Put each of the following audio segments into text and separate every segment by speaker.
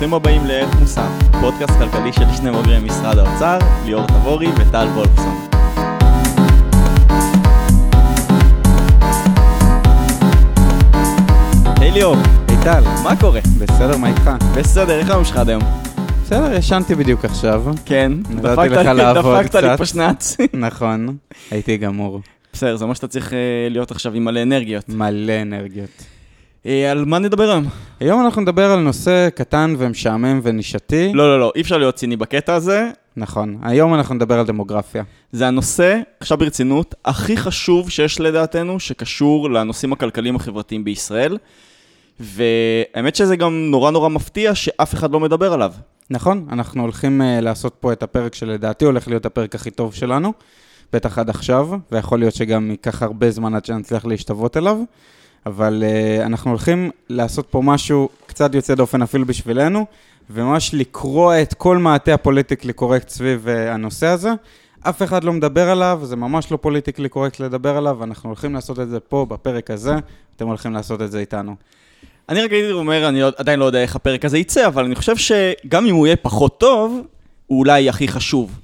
Speaker 1: ברוכים הבאים לערך מוסף, פודקאסט כלכלי של שני בוגרי משרד האוצר, ליאור תבורי וטל וולפסון. היי ליאור,
Speaker 2: היי טל,
Speaker 1: מה קורה?
Speaker 2: בסדר, מה איתך?
Speaker 1: בסדר, איך היום שלך עד היום?
Speaker 2: בסדר, ישנתי בדיוק עכשיו.
Speaker 1: כן, דפקת לי-
Speaker 2: לעבוד
Speaker 1: דפקת לי
Speaker 2: קצת.
Speaker 1: פה שנץ.
Speaker 2: נכון, הייתי גמור.
Speaker 1: בסדר, זה מה שאתה צריך אה, להיות עכשיו עם מלא אנרגיות.
Speaker 2: מלא אנרגיות.
Speaker 1: אה, על מה נדבר היום?
Speaker 2: היום אנחנו נדבר על נושא קטן ומשעמם ונישתי.
Speaker 1: לא, לא, לא, אי אפשר להיות ציני בקטע הזה.
Speaker 2: נכון, היום אנחנו נדבר על דמוגרפיה.
Speaker 1: זה הנושא, עכשיו ברצינות, הכי חשוב שיש לדעתנו, שקשור לנושאים הכלכליים החברתיים בישראל. והאמת שזה גם נורא נורא מפתיע שאף אחד לא מדבר עליו.
Speaker 2: נכון, אנחנו הולכים uh, לעשות פה את הפרק שלדעתי הולך להיות הפרק הכי טוב שלנו, בטח עד עכשיו, ויכול להיות שגם ייקח הרבה זמן עד שנצליח להשתוות אליו, אבל אה, אנחנו הולכים לעשות פה משהו קצת יוצא דופן אפילו בשבילנו, וממש לקרוע את כל מעטה ה politically correct סביב אה, הנושא הזה. אף אחד לא מדבר עליו, זה ממש לא politically correct לדבר עליו, ואנחנו הולכים לעשות את זה פה, בפרק הזה, אתם הולכים לעשות את זה איתנו.
Speaker 1: אני רק הייתי אומר, אני עדיין לא יודע איך הפרק הזה יצא, אבל אני חושב שגם אם הוא יהיה פחות טוב, הוא אולי הכי חשוב.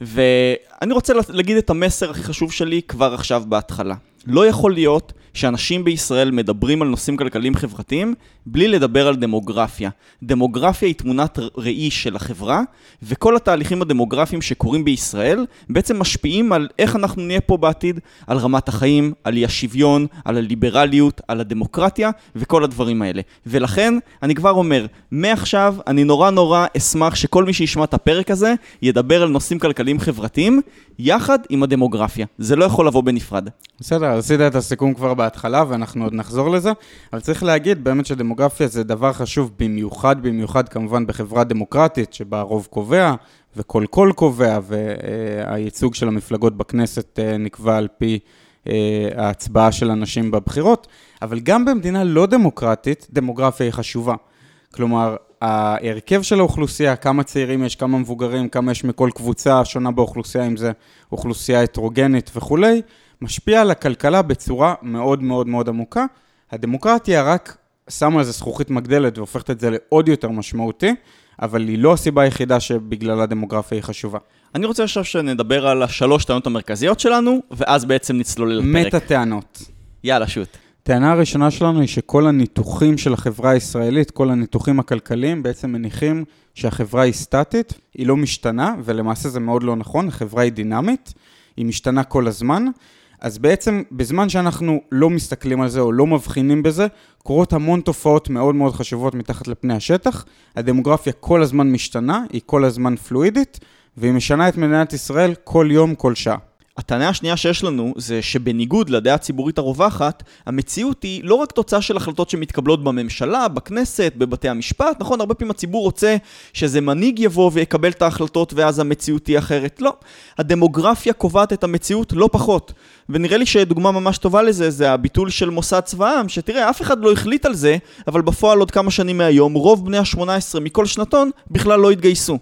Speaker 1: ואני רוצה לה- להגיד את המסר הכי חשוב שלי כבר עכשיו בהתחלה. לא יכול להיות שאנשים בישראל מדברים על נושאים כלכליים חברתיים בלי לדבר על דמוגרפיה. דמוגרפיה היא תמונת ראי של החברה, וכל התהליכים הדמוגרפיים שקורים בישראל בעצם משפיעים על איך אנחנו נהיה פה בעתיד, על רמת החיים, על אי השוויון, על הליברליות, על הדמוקרטיה וכל הדברים האלה. ולכן, אני כבר אומר, מעכשיו אני נורא נורא אשמח שכל מי שישמע את הפרק הזה ידבר על נושאים כלכליים חברתיים יחד עם הדמוגרפיה. זה לא יכול לבוא בנפרד.
Speaker 2: בסדר, עשית את הסיכום כבר בהתחלה ואנחנו עוד נחזור לזה, אבל צריך להגיד באמת שדמוגרפיה זה דבר חשוב במיוחד, במיוחד כמובן בחברה דמוקרטית שבה הרוב קובע וכל קול קובע והייצוג של המפלגות בכנסת אה, נקבע על פי אה, ההצבעה של אנשים בבחירות, אבל גם במדינה לא דמוקרטית, דמוגרפיה היא חשובה. כלומר, ההרכב של האוכלוסייה, כמה צעירים יש, כמה מבוגרים, כמה יש מכל קבוצה שונה באוכלוסייה, אם זה אוכלוסייה הטרוגנית וכולי, משפיע על הכלכלה בצורה מאוד מאוד מאוד עמוקה. הדמוקרטיה רק שמה על זה זכוכית מגדלת והופכת את זה לעוד יותר משמעותי, אבל היא לא הסיבה היחידה שבגלל הדמוגרפיה היא חשובה.
Speaker 1: אני רוצה עכשיו שנדבר על השלוש טענות המרכזיות שלנו, ואז בעצם נצלול אל הפרק.
Speaker 2: מטה טענות.
Speaker 1: יאללה, שוט.
Speaker 2: הטענה הראשונה שלנו היא שכל הניתוחים של החברה הישראלית, כל הניתוחים הכלכליים, בעצם מניחים שהחברה היא סטטית, היא לא משתנה, ולמעשה זה מאוד לא נכון, החברה היא דינמית, היא משתנה כל הזמן. אז בעצם בזמן שאנחנו לא מסתכלים על זה או לא מבחינים בזה, קורות המון תופעות מאוד מאוד חשובות מתחת לפני השטח. הדמוגרפיה כל הזמן משתנה, היא כל הזמן פלואידית, והיא משנה את מדינת ישראל כל יום, כל שעה.
Speaker 1: הטענה השנייה שיש לנו זה שבניגוד לדעה הציבורית הרווחת, המציאות היא לא רק תוצאה של החלטות שמתקבלות בממשלה, בכנסת, בבתי המשפט, נכון? הרבה פעמים הציבור רוצה שאיזה מנהיג יבוא ויקבל את ההחלטות ואז המציאות תהיה אחרת. לא. הדמוגרפיה קובעת את המציאות לא פחות. ונראה לי שדוגמה ממש טובה לזה זה הביטול של מוסד צבא העם, שתראה, אף אחד לא החליט על זה, אבל בפועל עוד כמה שנים מהיום, רוב בני ה-18 מכל שנתון בכלל לא התגייסו.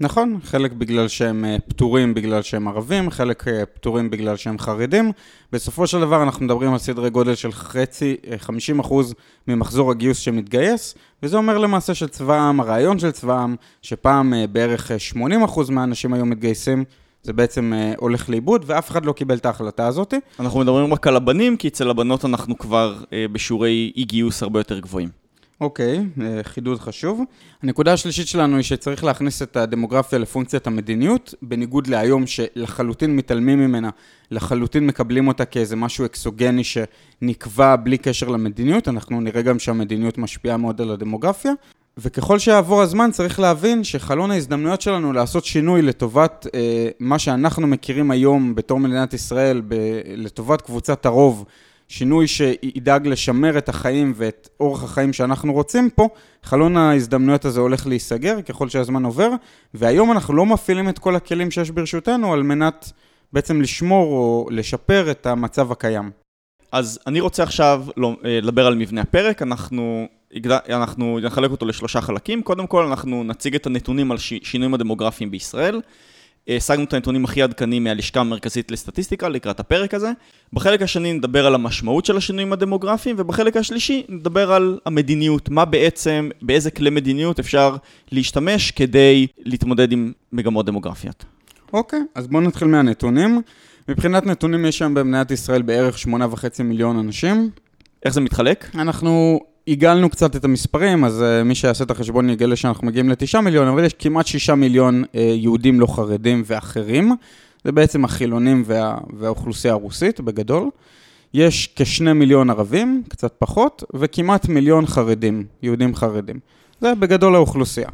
Speaker 2: נכון, חלק בגלל שהם אה, פטורים בגלל שהם ערבים, חלק אה, פטורים בגלל שהם חרדים. בסופו של דבר אנחנו מדברים על סדרי גודל של חצי, אה, 50 אחוז ממחזור הגיוס שמתגייס, וזה אומר למעשה שצבא העם, הרעיון של צבא העם, שפעם אה, בערך אה, 80 אחוז מהאנשים היו מתגייסים, זה בעצם אה, הולך לאיבוד, ואף אחד לא קיבל את ההחלטה הזאת.
Speaker 1: אנחנו מדברים רק על הבנים, כי אצל הבנות אנחנו כבר אה, בשיעורי אי גיוס הרבה יותר גבוהים.
Speaker 2: אוקיי, אה, חידוד חשוב. הנקודה השלישית שלנו היא שצריך להכניס את הדמוגרפיה לפונקציית המדיניות, בניגוד להיום שלחלוטין מתעלמים ממנה, לחלוטין מקבלים אותה כאיזה משהו אקסוגני שנקבע בלי קשר למדיניות, אנחנו נראה גם שהמדיניות משפיעה מאוד על הדמוגרפיה. וככל שיעבור הזמן צריך להבין שחלון ההזדמנויות שלנו לעשות שינוי לטובת אה, מה שאנחנו מכירים היום בתור מדינת ישראל, ב- לטובת קבוצת הרוב, שינוי שידאג לשמר את החיים ואת אורח החיים שאנחנו רוצים פה, חלון ההזדמנויות הזה הולך להיסגר ככל שהזמן עובר, והיום אנחנו לא מפעילים את כל הכלים שיש ברשותנו על מנת בעצם לשמור או לשפר את המצב הקיים.
Speaker 1: אז אני רוצה עכשיו לא- אה, לדבר על מבנה הפרק, אנחנו, אנחנו נחלק אותו לשלושה חלקים. קודם כל אנחנו נציג את הנתונים על שינויים הדמוגרפיים בישראל. השגנו את הנתונים הכי עדכניים מהלשכה המרכזית לסטטיסטיקה לקראת הפרק הזה. בחלק השני נדבר על המשמעות של השינויים הדמוגרפיים, ובחלק השלישי נדבר על המדיניות, מה בעצם, באיזה כלי מדיניות אפשר להשתמש כדי להתמודד עם מגמות דמוגרפיות.
Speaker 2: אוקיי, אז בואו נתחיל מהנתונים. מבחינת נתונים יש שם במדינת ישראל בערך 8.5 מיליון אנשים.
Speaker 1: איך זה מתחלק?
Speaker 2: אנחנו עיגלנו קצת את המספרים, אז uh, מי שיעשה את החשבון יגלה שאנחנו מגיעים ל-9 מיליון, אבל יש כמעט 6 מיליון uh, יהודים לא חרדים ואחרים. זה בעצם החילונים וה, והאוכלוסייה הרוסית בגדול. יש כשני מיליון ערבים, קצת פחות, וכמעט מיליון חרדים, יהודים חרדים. זה בגדול האוכלוסייה.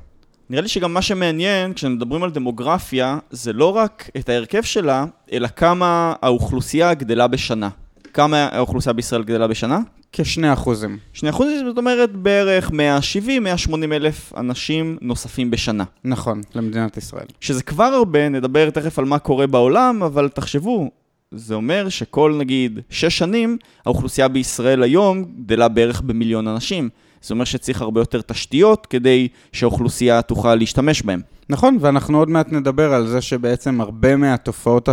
Speaker 1: נראה לי שגם מה שמעניין, כשמדברים על דמוגרפיה, זה לא רק את ההרכב שלה, אלא כמה האוכלוסייה גדלה בשנה. כמה האוכלוסייה בישראל גדלה בשנה?
Speaker 2: כשני אחוזים.
Speaker 1: שני אחוזים, זאת אומרת בערך 170-180 אלף אנשים נוספים בשנה.
Speaker 2: נכון, למדינת ישראל.
Speaker 1: שזה כבר הרבה, נדבר תכף על מה קורה בעולם, אבל תחשבו, זה אומר שכל נגיד שש שנים, האוכלוסייה בישראל היום גדלה בערך במיליון אנשים. זה אומר שצריך הרבה יותר תשתיות כדי שהאוכלוסייה תוכל להשתמש בהן.
Speaker 2: נכון, ואנחנו עוד מעט נדבר על זה שבעצם הרבה מהתופעות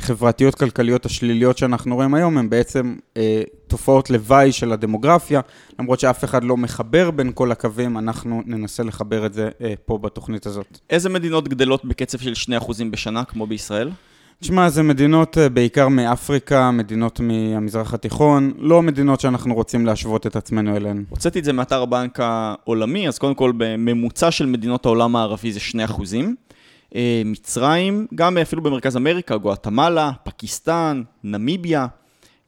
Speaker 2: החברתיות-כלכליות השליליות שאנחנו רואים היום הן בעצם אה, תופעות לוואי של הדמוגרפיה, למרות שאף אחד לא מחבר בין כל הקווים, אנחנו ננסה לחבר את זה אה, פה בתוכנית הזאת.
Speaker 1: איזה מדינות גדלות בקצב של 2% בשנה, כמו בישראל?
Speaker 2: תשמע, זה מדינות אה, בעיקר מאפריקה, מדינות מהמזרח התיכון, לא מדינות שאנחנו רוצים להשוות את עצמנו אליהן.
Speaker 1: הוצאתי את זה מאתר הבנק העולמי, אז קודם כל בממוצע של מדינות העולם הערבי זה 2 אחוזים. אה, מצרים, גם אפילו במרכז אמריקה, גואטמלה, פקיסטן, נמיביה,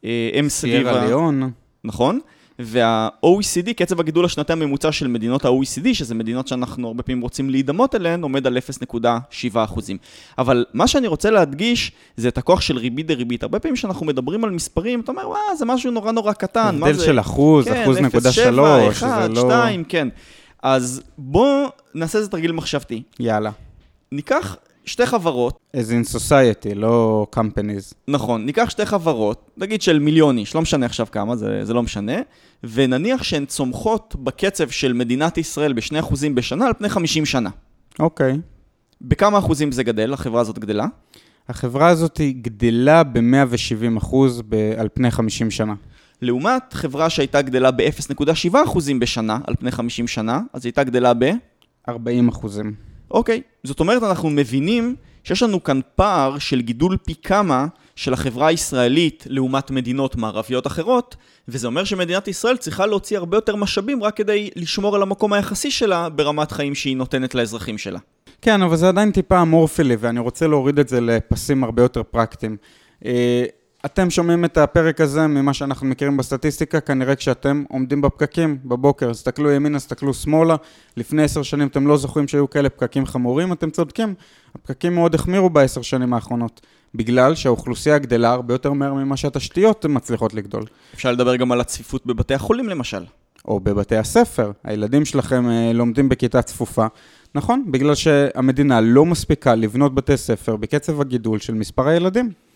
Speaker 2: אה, הם סביב... סיירה ליאון.
Speaker 1: נכון. וה-OECD, קצב הגידול השנתי הממוצע של מדינות ה-OECD, שזה מדינות שאנחנו הרבה פעמים רוצים להידמות אליהן, עומד על 0.7%. אבל מה שאני רוצה להדגיש, זה את הכוח של ריבית דריבית. הרבה פעמים כשאנחנו מדברים על מספרים, אתה אומר, וואה, זה משהו נורא נורא קטן.
Speaker 2: הבדל של אחוז, כן, אחוז נקודה שלוש,
Speaker 1: זה לא... 2, כן. אז בואו נעשה איזה תרגיל מחשבתי.
Speaker 2: יאללה.
Speaker 1: ניקח שתי חברות.
Speaker 2: as in society, לא companies.
Speaker 1: נכון, ניקח שתי חברות, נגיד של מיליון איש, לא משנה עכשיו כמה, זה, זה לא משנה, ונניח שהן צומחות בקצב של מדינת ישראל בשני אחוזים בשנה על פני 50 שנה.
Speaker 2: אוקיי. Okay.
Speaker 1: בכמה אחוזים זה גדל, החברה הזאת גדלה?
Speaker 2: החברה הזאת גדלה ב-170 אחוז על פני 50 שנה.
Speaker 1: לעומת חברה שהייתה גדלה ב-0.7 אחוזים בשנה על פני 50 שנה, אז היא הייתה גדלה ב...
Speaker 2: 40 אחוזים.
Speaker 1: אוקיי, זאת אומרת, אנחנו מבינים שיש לנו כאן פער של גידול פי כמה של החברה הישראלית לעומת מדינות מערביות אחרות, וזה אומר שמדינת ישראל צריכה להוציא הרבה יותר משאבים רק כדי לשמור על המקום היחסי שלה ברמת חיים שהיא נותנת לאזרחים שלה.
Speaker 2: כן, אבל זה עדיין טיפה אמורפי לי, ואני רוצה להוריד את זה לפסים הרבה יותר פרקטיים. אתם שומעים את הפרק הזה ממה שאנחנו מכירים בסטטיסטיקה, כנראה כשאתם עומדים בפקקים בבוקר, תסתכלו ימינה, תסתכלו שמאלה, לפני עשר שנים אתם לא זוכרים שהיו כאלה פקקים חמורים, אתם צודקים, הפקקים מאוד החמירו בעשר שנים האחרונות, בגלל שהאוכלוסייה גדלה הרבה יותר מהר ממה שהתשתיות מצליחות לגדול.
Speaker 1: אפשר לדבר גם על הצפיפות בבתי החולים למשל.
Speaker 2: או בבתי הספר, הילדים שלכם אה, לומדים בכיתה צפופה, נכון? בגלל שהמדינה לא מספיקה לבנות בתי ספר בקצב הגידול של מספר הילדים.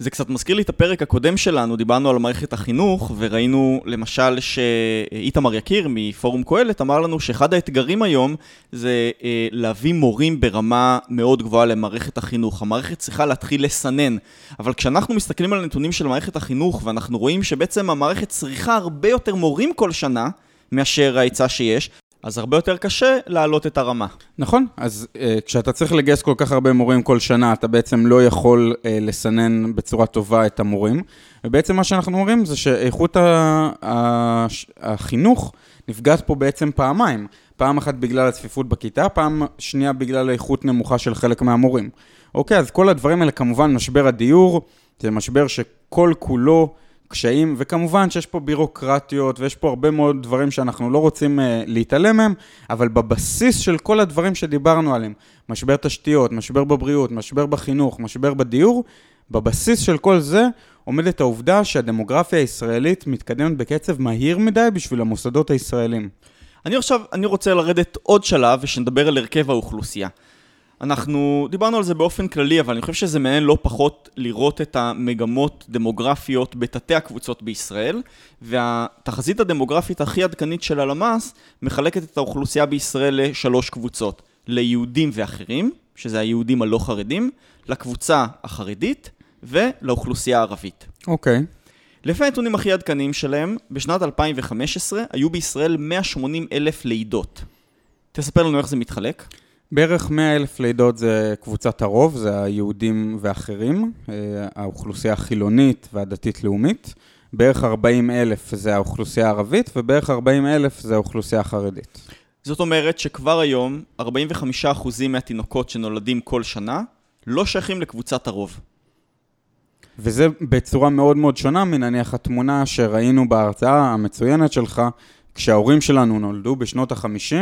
Speaker 1: זה קצת מזכיר לי את הפרק הקודם שלנו, דיברנו על מערכת החינוך, וראינו למשל שאיתמר יקיר מפורום קהלת אמר לנו שאחד האתגרים היום זה אה, להביא מורים ברמה מאוד גבוהה למערכת החינוך. המערכת צריכה להתחיל לסנן, אבל כשאנחנו מסתכלים על הנתונים של מערכת החינוך, ואנחנו רואים שבעצם המערכת צריכה הרבה יותר מורים כל שנה, מאשר ההיצע שיש, אז הרבה יותר קשה להעלות את הרמה.
Speaker 2: נכון, אז uh, כשאתה צריך לגייס כל כך הרבה מורים כל שנה, אתה בעצם לא יכול uh, לסנן בצורה טובה את המורים, ובעצם מה שאנחנו אומרים זה שאיכות ה- ה- החינוך נפגעת פה בעצם פעמיים. פעם אחת בגלל הצפיפות בכיתה, פעם שנייה בגלל איכות נמוכה של חלק מהמורים. אוקיי, אז כל הדברים האלה, כמובן, משבר הדיור, זה משבר שכל כולו... קשיים, וכמובן שיש פה בירוקרטיות ויש פה הרבה מאוד דברים שאנחנו לא רוצים uh, להתעלם מהם, אבל בבסיס של כל הדברים שדיברנו עליהם, משבר תשתיות, משבר בבריאות, משבר בחינוך, משבר בדיור, בבסיס של כל זה עומדת העובדה שהדמוגרפיה הישראלית מתקדמת בקצב מהיר מדי בשביל המוסדות הישראלים.
Speaker 1: אני עכשיו, אני רוצה לרדת עוד שלב ושנדבר על הרכב האוכלוסייה. אנחנו דיברנו על זה באופן כללי, אבל אני חושב שזה מעניין לא פחות לראות את המגמות דמוגרפיות בתתי הקבוצות בישראל, והתחזית הדמוגרפית הכי עדכנית של הלמ"ס מחלקת את האוכלוסייה בישראל לשלוש קבוצות, ליהודים ואחרים, שזה היהודים הלא חרדים, לקבוצה החרדית ולאוכלוסייה הערבית.
Speaker 2: אוקיי.
Speaker 1: לפי הנתונים הכי עדכניים שלהם, בשנת 2015 היו בישראל 180 אלף לידות. תספר לנו איך זה מתחלק.
Speaker 2: בערך 100 אלף לידות זה קבוצת הרוב, זה היהודים ואחרים, אה, האוכלוסייה החילונית והדתית-לאומית. בערך 40 אלף זה האוכלוסייה הערבית, ובערך 40 אלף זה האוכלוסייה החרדית.
Speaker 1: זאת אומרת שכבר היום, 45% מהתינוקות שנולדים כל שנה לא שייכים לקבוצת הרוב.
Speaker 2: וזה בצורה מאוד מאוד שונה מנניח התמונה שראינו בהרצאה המצוינת שלך, כשההורים שלנו נולדו בשנות ה-50,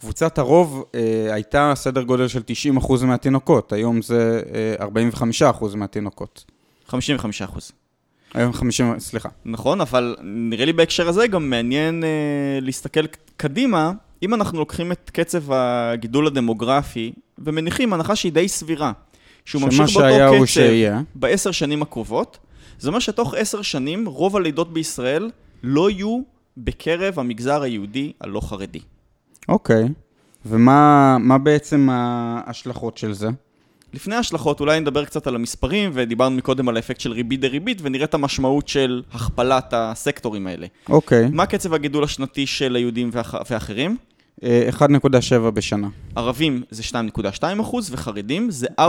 Speaker 2: קבוצת הרוב אה, הייתה סדר גודל של 90% מהתינוקות, היום זה אה, 45% מהתינוקות.
Speaker 1: 55 אחוז.
Speaker 2: היום 50, סליחה.
Speaker 1: נכון, אבל נראה לי בהקשר הזה גם מעניין אה, להסתכל קדימה, אם אנחנו לוקחים את קצב הגידול הדמוגרפי ומניחים הנחה שהיא די סבירה, שהוא ממשיך באותו קצב. בעשר שנים הקרובות, זה אומר שתוך עשר שנים רוב הלידות בישראל לא יהיו בקרב המגזר היהודי הלא חרדי.
Speaker 2: אוקיי. ומה מה בעצם ההשלכות של זה?
Speaker 1: לפני ההשלכות, אולי נדבר קצת על המספרים, ודיברנו מקודם על האפקט של ריבית דריבית, ונראה את המשמעות של הכפלת הסקטורים האלה.
Speaker 2: אוקיי.
Speaker 1: מה קצב הגידול השנתי של היהודים ואח... ואחרים?
Speaker 2: אה, 1.7 בשנה.
Speaker 1: ערבים זה 2.2 אחוז, וחרדים זה 4.3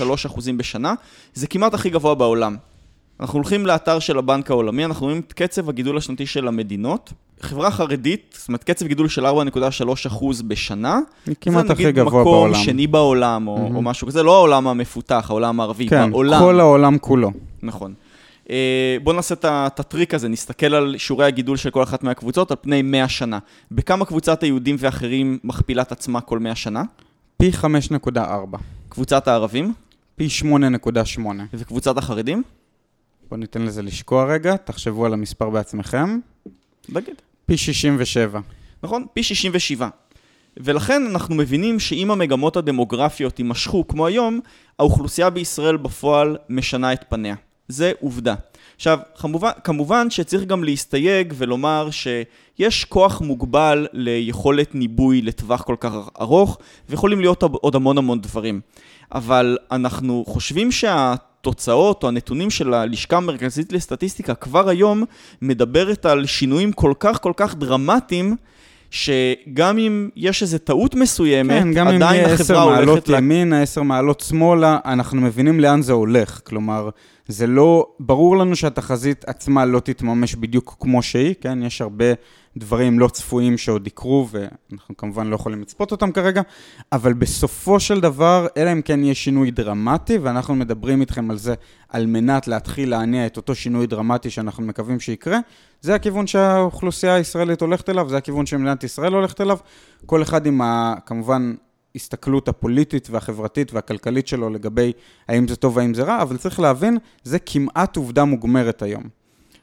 Speaker 2: 4.3.
Speaker 1: אחוזים בשנה. זה כמעט הכי גבוה בעולם. אנחנו הולכים לאתר של הבנק העולמי, אנחנו רואים את קצב הגידול השנתי של המדינות. חברה חרדית, זאת אומרת קצב גידול של 4.3 אחוז בשנה.
Speaker 2: היא כמעט
Speaker 1: זה
Speaker 2: הכי
Speaker 1: נגיד
Speaker 2: גבוה
Speaker 1: מקום
Speaker 2: בעולם.
Speaker 1: שני בעולם, או, או משהו כזה, לא העולם המפותח, העולם הערבי,
Speaker 2: כן,
Speaker 1: בעולם.
Speaker 2: כל העולם כולו.
Speaker 1: נכון. אה, בואו נעשה את הטריק הזה, נסתכל על שיעורי הגידול של כל אחת מהקבוצות על פני 100 שנה. בכמה קבוצת היהודים ואחרים מכפילה את עצמה כל 100 שנה?
Speaker 2: פי 5.4.
Speaker 1: קבוצת הערבים
Speaker 2: פי 8.8.
Speaker 1: וקבוצת החרדים?
Speaker 2: בואו ניתן לזה לשקוע רגע, תחשבו על המספר בעצמכם.
Speaker 1: נגיד.
Speaker 2: פי 67.
Speaker 1: נכון? פי 67. ולכן אנחנו מבינים שאם המגמות הדמוגרפיות יימשכו כמו היום, האוכלוסייה בישראל בפועל משנה את פניה. זה עובדה. עכשיו, כמובן, כמובן שצריך גם להסתייג ולומר שיש כוח מוגבל ליכולת ניבוי לטווח כל כך ארוך, ויכולים להיות עוד המון המון דברים. אבל אנחנו חושבים שהתוצאות או הנתונים של הלשכה המרכזית לסטטיסטיקה כבר היום מדברת על שינויים כל כך כל כך דרמטיים, שגם אם יש איזו טעות מסוימת,
Speaker 2: כן, גם אם
Speaker 1: עדיין
Speaker 2: יהיה 10
Speaker 1: החברה
Speaker 2: מעלות ימינה, 10 מעלות שמאלה, אנחנו מבינים לאן זה הולך. כלומר, זה לא... ברור לנו שהתחזית עצמה לא תתממש בדיוק כמו שהיא, כן? יש הרבה דברים לא צפויים שעוד יקרו, ואנחנו כמובן לא יכולים לצפות אותם כרגע, אבל בסופו של דבר, אלא אם כן יהיה שינוי דרמטי, ואנחנו מדברים איתכם על זה על מנת להתחיל להניע את אותו שינוי דרמטי שאנחנו מקווים שיקרה, זה הכיוון שהאוכלוסייה הישראלית הולכת אליו, זה הכיוון שמדינת ישראל הולכת אליו. כל אחד עם ה... כמובן... הסתכלות הפוליטית והחברתית והכלכלית שלו לגבי האם זה טוב והאם זה רע, אבל צריך להבין, זה כמעט עובדה מוגמרת היום.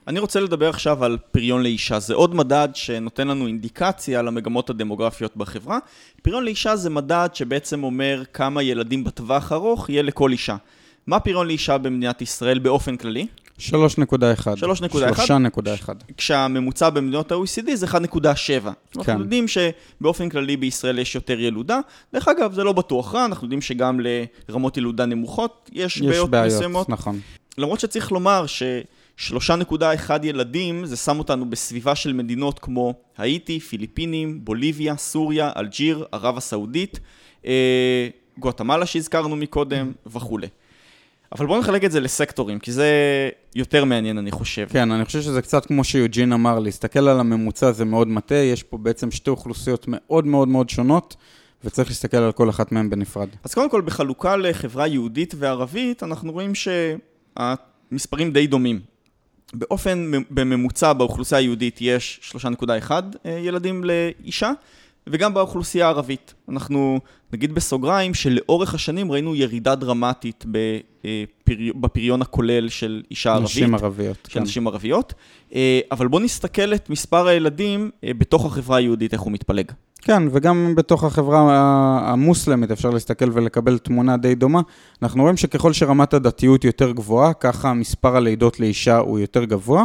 Speaker 1: אני רוצה לדבר עכשיו על פריון לאישה. זה עוד מדד שנותן לנו אינדיקציה למגמות הדמוגרפיות בחברה. פריון לאישה זה מדד שבעצם אומר כמה ילדים בטווח ארוך יהיה לכל אישה. מה פריון לאישה במדינת ישראל באופן כללי?
Speaker 2: 3.1.
Speaker 1: 3.1.
Speaker 2: 3.1.
Speaker 1: כשהממוצע במדינות ה-OECD זה 1.7.
Speaker 2: כן.
Speaker 1: אנחנו יודעים שבאופן כללי בישראל יש יותר ילודה. דרך אגב, זה לא בטוח רע, אנחנו יודעים שגם לרמות ילודה נמוכות יש,
Speaker 2: יש
Speaker 1: בעיות
Speaker 2: בעיות,
Speaker 1: מסוימות.
Speaker 2: נכון.
Speaker 1: למרות שצריך לומר ש-3.1 ילדים, זה שם אותנו בסביבה של מדינות כמו האיטי, פיליפינים, בוליביה, סוריה, אלג'יר, ערב הסעודית, אה, גואטמלה שהזכרנו מקודם וכולי. אבל בואו נחלק את זה לסקטורים, כי זה יותר מעניין, אני חושב.
Speaker 2: כן, אני חושב שזה קצת כמו שיוג'ין אמר, להסתכל על הממוצע זה מאוד מטה, יש פה בעצם שתי אוכלוסיות מאוד מאוד מאוד שונות, וצריך להסתכל על כל אחת מהן בנפרד.
Speaker 1: אז קודם כל, בחלוקה לחברה יהודית וערבית, אנחנו רואים שהמספרים די דומים. באופן, בממוצע באוכלוסייה היהודית יש 3.1 ילדים לאישה, וגם באוכלוסייה הערבית. אנחנו נגיד בסוגריים שלאורך השנים ראינו ירידה דרמטית בפרי... בפריון הכולל של אישה ערבית.
Speaker 2: נשים ערביות,
Speaker 1: של
Speaker 2: כן.
Speaker 1: נשים ערביות. אבל בואו נסתכל את מספר הילדים בתוך החברה היהודית, איך הוא מתפלג.
Speaker 2: כן, וגם בתוך החברה המוסלמית אפשר להסתכל ולקבל תמונה די דומה. אנחנו רואים שככל שרמת הדתיות יותר גבוהה, ככה מספר הלידות לאישה הוא יותר גבוה.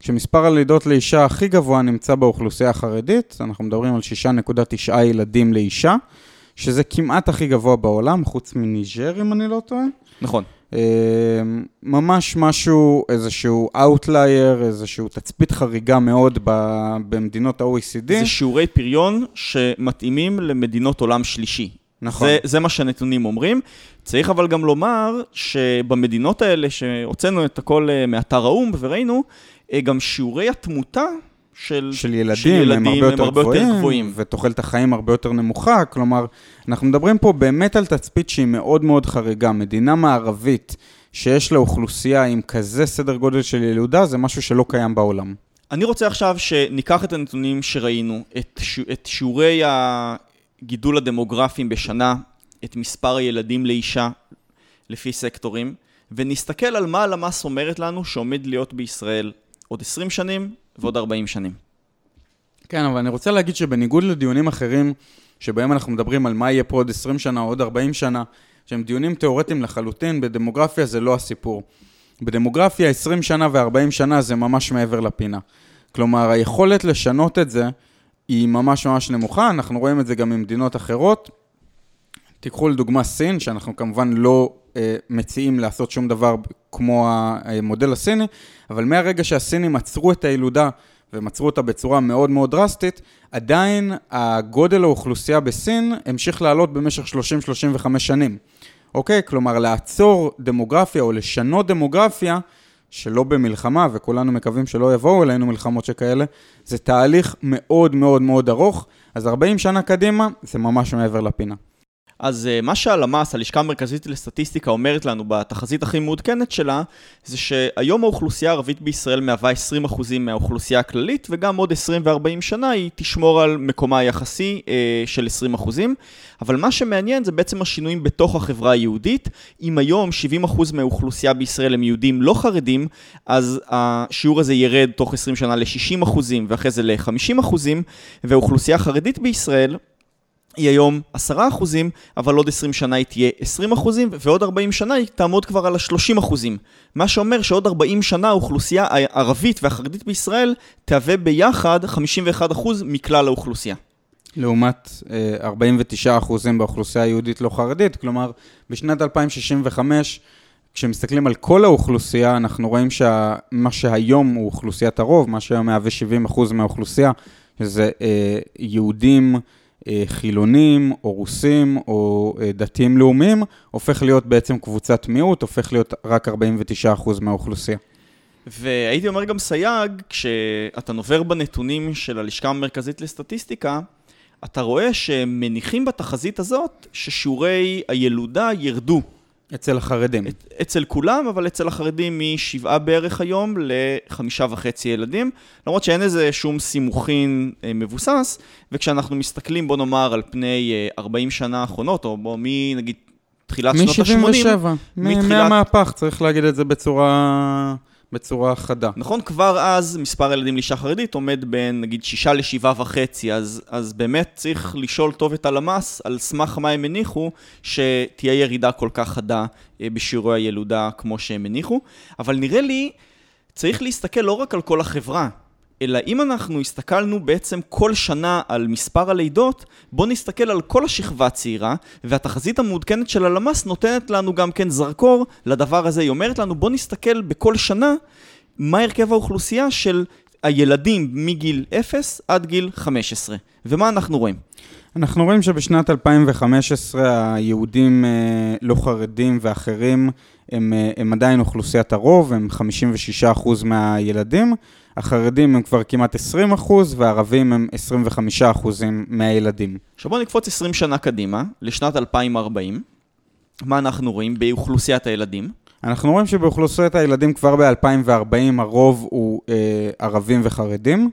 Speaker 2: כשמספר הלידות לאישה הכי גבוה נמצא באוכלוסייה החרדית, אנחנו מדברים על 6.9 ילדים לאישה, שזה כמעט הכי גבוה בעולם, חוץ מניג'ר, אם אני לא טועה.
Speaker 1: נכון.
Speaker 2: אה, ממש משהו, איזשהו Outlier, איזשהו תצפית חריגה מאוד ב- במדינות ה-OECD.
Speaker 1: זה שיעורי פריון שמתאימים למדינות עולם שלישי.
Speaker 2: נכון.
Speaker 1: זה, זה מה שהנתונים אומרים. צריך אבל גם לומר שבמדינות האלה, שהוצאנו את הכל אה, מאתר האו"ם וראינו, גם שיעורי התמותה של,
Speaker 2: של ילדים,
Speaker 1: של ילדים
Speaker 2: הם הרבה יותר,
Speaker 1: הרבה
Speaker 2: גבוהים,
Speaker 1: יותר גבוהים.
Speaker 2: ותוחלת החיים הרבה יותר נמוכה, כלומר, אנחנו מדברים פה באמת על תצפית שהיא מאוד מאוד חריגה. מדינה מערבית שיש לה אוכלוסייה עם כזה סדר גודל של ילודה, זה משהו שלא קיים בעולם.
Speaker 1: אני רוצה עכשיו שניקח את הנתונים שראינו, את, ש... את שיעורי הגידול הדמוגרפיים בשנה, את מספר הילדים לאישה לפי סקטורים, ונסתכל על מה הלמ"ס אומרת לנו שעומד להיות בישראל עוד 20 שנים ועוד 40 שנים.
Speaker 2: כן, אבל אני רוצה להגיד שבניגוד לדיונים אחרים, שבהם אנחנו מדברים על מה יהיה פה עוד 20 שנה או עוד 40 שנה, שהם דיונים תיאורטיים לחלוטין, בדמוגרפיה זה לא הסיפור. בדמוגרפיה 20 שנה ו-40 שנה זה ממש מעבר לפינה. כלומר, היכולת לשנות את זה היא ממש ממש נמוכה, אנחנו רואים את זה גם ממדינות אחרות. תיקחו לדוגמה סין, שאנחנו כמובן לא אה, מציעים לעשות שום דבר כמו המודל הסיני, אבל מהרגע שהסינים עצרו את הילודה והם עצרו אותה בצורה מאוד מאוד דרסטית, עדיין הגודל האוכלוסייה בסין המשיך לעלות במשך 30-35 שנים. אוקיי? כלומר, לעצור דמוגרפיה או לשנות דמוגרפיה, שלא במלחמה, וכולנו מקווים שלא יבואו אלינו מלחמות שכאלה, זה תהליך מאוד מאוד מאוד ארוך, אז 40 שנה קדימה זה ממש מעבר לפינה.
Speaker 1: אז uh, מה שהלמ"ס, הלשכה המרכזית לסטטיסטיקה, אומרת לנו בתחזית הכי מעודכנת שלה, זה שהיום האוכלוסייה הערבית בישראל מהווה 20% מהאוכלוסייה הכללית, וגם עוד 20 ו-40 שנה היא תשמור על מקומה היחסי uh, של 20%. אבל מה שמעניין זה בעצם השינויים בתוך החברה היהודית. אם היום 70% מהאוכלוסייה בישראל הם יהודים לא חרדים, אז השיעור הזה ירד תוך 20 שנה ל-60% ואחרי זה ל-50%, והאוכלוסייה החרדית בישראל, היא היום 10 אחוזים, אבל עוד 20 שנה היא תהיה 20 אחוזים, ועוד 40 שנה היא תעמוד כבר על ה-30 אחוזים. מה שאומר שעוד 40 שנה האוכלוסייה הערבית והחרדית בישראל תהווה ביחד 51 אחוז מכלל האוכלוסייה.
Speaker 2: לעומת 49 אה, אחוזים באוכלוסייה היהודית לא חרדית, כלומר, בשנת 2065, כשמסתכלים על כל האוכלוסייה, אנחנו רואים שמה שהיום הוא אוכלוסיית הרוב, מה שהיום מהווה 70 אחוז מהאוכלוסייה, שזה אה, יהודים, חילונים או רוסים או אה, דתיים לאומיים, הופך להיות בעצם קבוצת מיעוט, הופך להיות רק 49% מהאוכלוסייה.
Speaker 1: והייתי אומר גם סייג, כשאתה נובר בנתונים של הלשכה המרכזית לסטטיסטיקה, אתה רואה שהם מניחים בתחזית הזאת ששיעורי הילודה ירדו
Speaker 2: אצל החרדים.
Speaker 1: אצל כולם, אבל אצל החרדים משבעה בערך היום לחמישה וחצי ילדים, למרות שאין איזה שום סימוכין אה, מבוסס, וכשאנחנו מסתכלים, בוא נאמר, על פני 40 אה, שנה האחרונות, או בוא, מנגיד תחילת שנות ה-80,
Speaker 2: מ-77, מתחילת... מהמהפך, צריך להגיד את זה בצורה... בצורה חדה.
Speaker 1: נכון, כבר אז מספר הילדים לאישה חרדית עומד בין נגיד שישה לשבעה וחצי, אז, אז באמת צריך לשאול טוב את הלמ"ס על סמך מה הם הניחו שתהיה ירידה כל כך חדה אה, בשיעורי הילודה כמו שהם הניחו, אבל נראה לי צריך להסתכל לא רק על כל החברה, אלא אם אנחנו הסתכלנו בעצם כל שנה על מספר הלידות, בואו נסתכל על כל השכבה הצעירה, והתחזית המעודכנת של הלמ"ס נותנת לנו גם כן זרקור לדבר הזה. היא אומרת לנו, בואו נסתכל בכל שנה מה הרכב האוכלוסייה של הילדים מגיל 0 עד גיל 15. ומה אנחנו רואים?
Speaker 2: אנחנו רואים שבשנת 2015 היהודים אה, לא חרדים ואחרים הם, אה, הם עדיין אוכלוסיית הרוב, הם 56% מהילדים. החרדים הם כבר כמעט 20 אחוז, והערבים הם 25 אחוזים מהילדים.
Speaker 1: עכשיו בואו נקפוץ 20 שנה קדימה, לשנת 2040. מה אנחנו רואים באוכלוסיית הילדים?
Speaker 2: אנחנו רואים שבאוכלוסיית הילדים כבר ב-2040 הרוב הוא אה, ערבים וחרדים,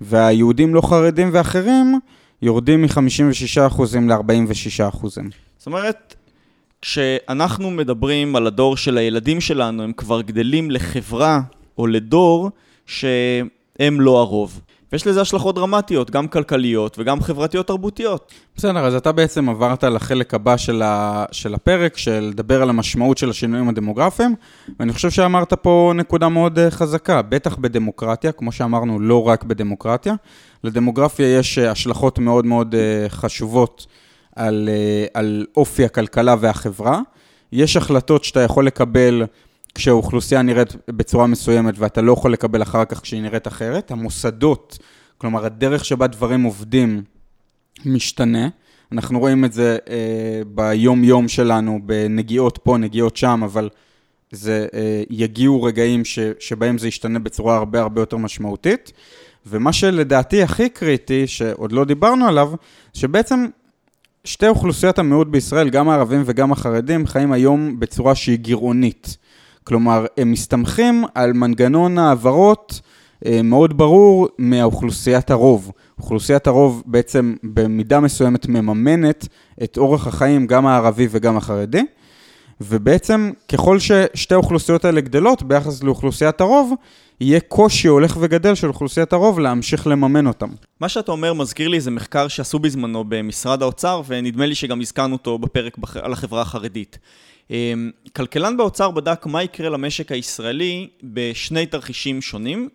Speaker 2: והיהודים לא חרדים ואחרים יורדים מ-56% ל-46%.
Speaker 1: זאת אומרת, כשאנחנו מדברים על הדור של הילדים שלנו, הם כבר גדלים לחברה או לדור שהם לא הרוב. ויש לזה השלכות דרמטיות, גם כלכליות וגם חברתיות תרבותיות.
Speaker 2: בסדר, אז אתה בעצם עברת לחלק הבא של, ה, של הפרק, של לדבר על המשמעות של השינויים הדמוגרפיים, ואני חושב שאמרת פה נקודה מאוד אה, חזקה, בטח בדמוקרטיה, כמו שאמרנו, לא רק בדמוקרטיה. לדמוגרפיה יש אה, השלכות מאוד מאוד אה, חשובות על, על אופי הכלכלה והחברה. יש החלטות שאתה יכול לקבל כשהאוכלוסייה נראית בצורה מסוימת ואתה לא יכול לקבל אחר כך כשהיא נראית אחרת. המוסדות, כלומר הדרך שבה דברים עובדים משתנה. אנחנו רואים את זה אה, ביום-יום שלנו, בנגיעות פה, נגיעות שם, אבל זה, אה, יגיעו רגעים ש, שבהם זה ישתנה בצורה הרבה הרבה יותר משמעותית. ומה שלדעתי הכי קריטי, שעוד לא דיברנו עליו, שבעצם שתי אוכלוסיות המיעוט בישראל, גם הערבים וגם החרדים, חיים היום בצורה שהיא גירעונית. כלומר, הם מסתמכים על מנגנון העברות אה, מאוד ברור מהאוכלוסיית הרוב. אוכלוסיית הרוב בעצם במידה מסוימת מממנת את אורח החיים, גם הערבי וגם החרדי. ובעצם ככל ששתי האוכלוסיות האלה גדלות ביחס לאוכלוסיית הרוב, יהיה קושי הולך וגדל של אוכלוסיית הרוב להמשיך לממן אותם.
Speaker 1: מה שאתה אומר מזכיר לי איזה מחקר שעשו בזמנו במשרד האוצר, ונדמה לי שגם הזכרנו אותו בפרק בח... על החברה החרדית. אמ, כלכלן באוצר בדק מה יקרה למשק הישראלי בשני תרחישים שונים.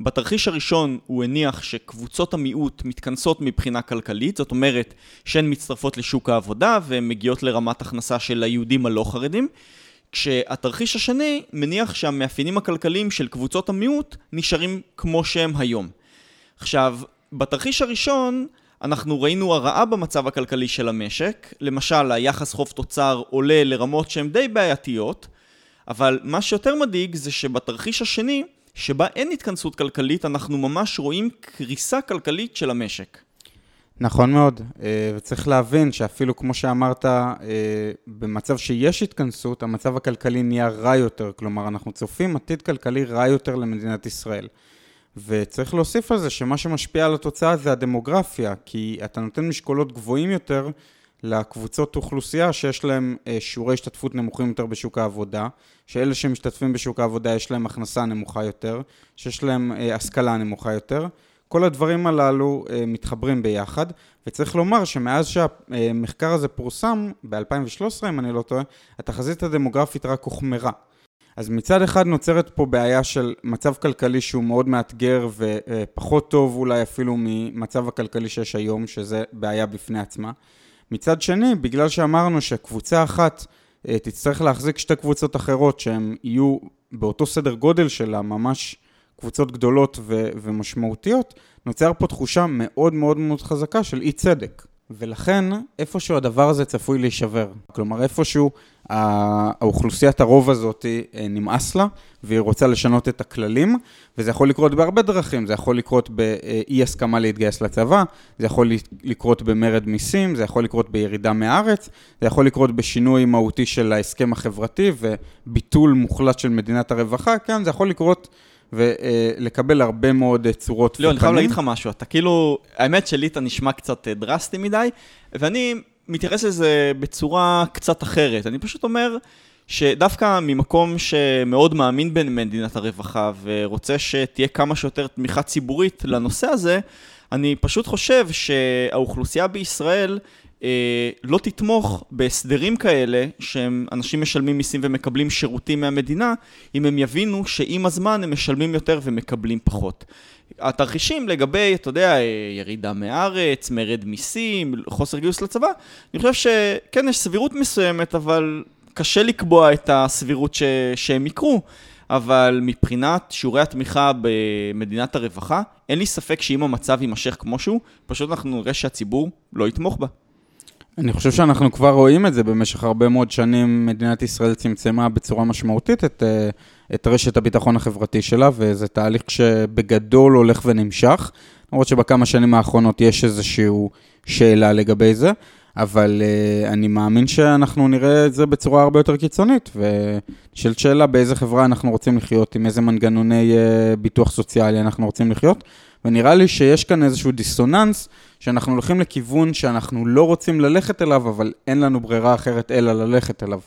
Speaker 1: בתרחיש הראשון הוא הניח שקבוצות המיעוט מתכנסות מבחינה כלכלית, זאת אומרת שהן מצטרפות לשוק העבודה והן מגיעות לרמת הכנסה של היהודים הלא חרדים, כשהתרחיש השני מניח שהמאפיינים הכלכליים של קבוצות המיעוט נשארים כמו שהם היום. עכשיו, בתרחיש הראשון אנחנו ראינו הרעה במצב הכלכלי של המשק, למשל היחס חוב תוצר עולה לרמות שהן די בעייתיות, אבל מה שיותר מדאיג זה שבתרחיש השני שבה אין התכנסות כלכלית, אנחנו ממש רואים קריסה כלכלית של המשק.
Speaker 2: נכון מאוד, אה, וצריך להבין שאפילו כמו שאמרת, אה, במצב שיש התכנסות, המצב הכלכלי נהיה רע יותר, כלומר אנחנו צופים עתיד כלכלי רע יותר למדינת ישראל. וצריך להוסיף על זה שמה שמשפיע על התוצאה זה הדמוגרפיה, כי אתה נותן משקולות גבוהים יותר לקבוצות אוכלוסייה שיש להם אה, שיעורי השתתפות נמוכים יותר בשוק העבודה, שאלה שמשתתפים בשוק העבודה יש להם הכנסה נמוכה יותר, שיש להם אה, השכלה נמוכה יותר. כל הדברים הללו אה, מתחברים ביחד, וצריך לומר שמאז שהמחקר הזה פורסם, ב-2013 אם אני לא טועה, התחזית הדמוגרפית רק הוחמרה. אז מצד אחד נוצרת פה בעיה של מצב כלכלי שהוא מאוד מאתגר ופחות טוב אולי אפילו ממצב הכלכלי שיש היום, שזה בעיה בפני עצמה. מצד שני, בגלל שאמרנו שקבוצה אחת אה, תצטרך להחזיק שתי קבוצות אחרות שהן יהיו באותו סדר גודל שלה, ממש קבוצות גדולות ו- ומשמעותיות, נוצר פה תחושה מאוד מאוד מאוד חזקה של אי צדק. ולכן, איפשהו הדבר הזה צפוי להישבר. כלומר, איפשהו האוכלוסיית הרוב הזאת אה, נמאס לה, והיא רוצה לשנות את הכללים, וזה יכול לקרות בהרבה דרכים. זה יכול לקרות באי הסכמה להתגייס לצבא, זה יכול לקרות במרד מיסים, זה יכול לקרות בירידה מהארץ, זה יכול לקרות בשינוי מהותי של ההסכם החברתי וביטול מוחלט של מדינת הרווחה, כן, זה יכול לקרות... ולקבל הרבה מאוד צורות
Speaker 1: לא, אני חייב להגיד לך משהו, אתה כאילו, האמת שלי אתה נשמע קצת אה, דרסטי מדי, ואני מתייחס לזה בצורה קצת אחרת. אני פשוט אומר שדווקא ממקום שמאוד מאמין במדינת הרווחה ורוצה שתהיה כמה שיותר תמיכה ציבורית לנושא הזה, אני פשוט חושב שהאוכלוסייה בישראל אה, לא תתמוך בהסדרים כאלה, שהם אנשים משלמים מיסים ומקבלים שירותים מהמדינה, אם הם יבינו שעם הזמן הם משלמים יותר ומקבלים פחות. התרחישים לגבי, אתה יודע, ירידה מהארץ, מרד מיסים, חוסר גיוס לצבא, אני חושב שכן, יש סבירות מסוימת, אבל קשה לקבוע את הסבירות ש... שהם יקרו. אבל מבחינת שיעורי התמיכה במדינת הרווחה, אין לי ספק שאם המצב יימשך כמו שהוא, פשוט אנחנו נראה שהציבור לא יתמוך בה.
Speaker 2: אני חושב שאנחנו כבר רואים את זה במשך הרבה מאוד שנים, מדינת ישראל צמצמה בצורה משמעותית את, אה, את רשת הביטחון החברתי שלה, וזה תהליך שבגדול הולך ונמשך, למרות שבכמה שנים האחרונות יש איזושהי שאלה לגבי זה, אבל uh, אני מאמין שאנחנו נראה את זה בצורה הרבה יותר קיצונית, ונשאלת שאלה באיזה חברה אנחנו רוצים לחיות, עם איזה מנגנוני uh, ביטוח סוציאלי אנחנו רוצים לחיות, ונראה לי שיש כאן איזשהו דיסוננס, שאנחנו הולכים לכיוון שאנחנו לא רוצים ללכת אליו, אבל אין לנו ברירה אחרת אלא ללכת אליו.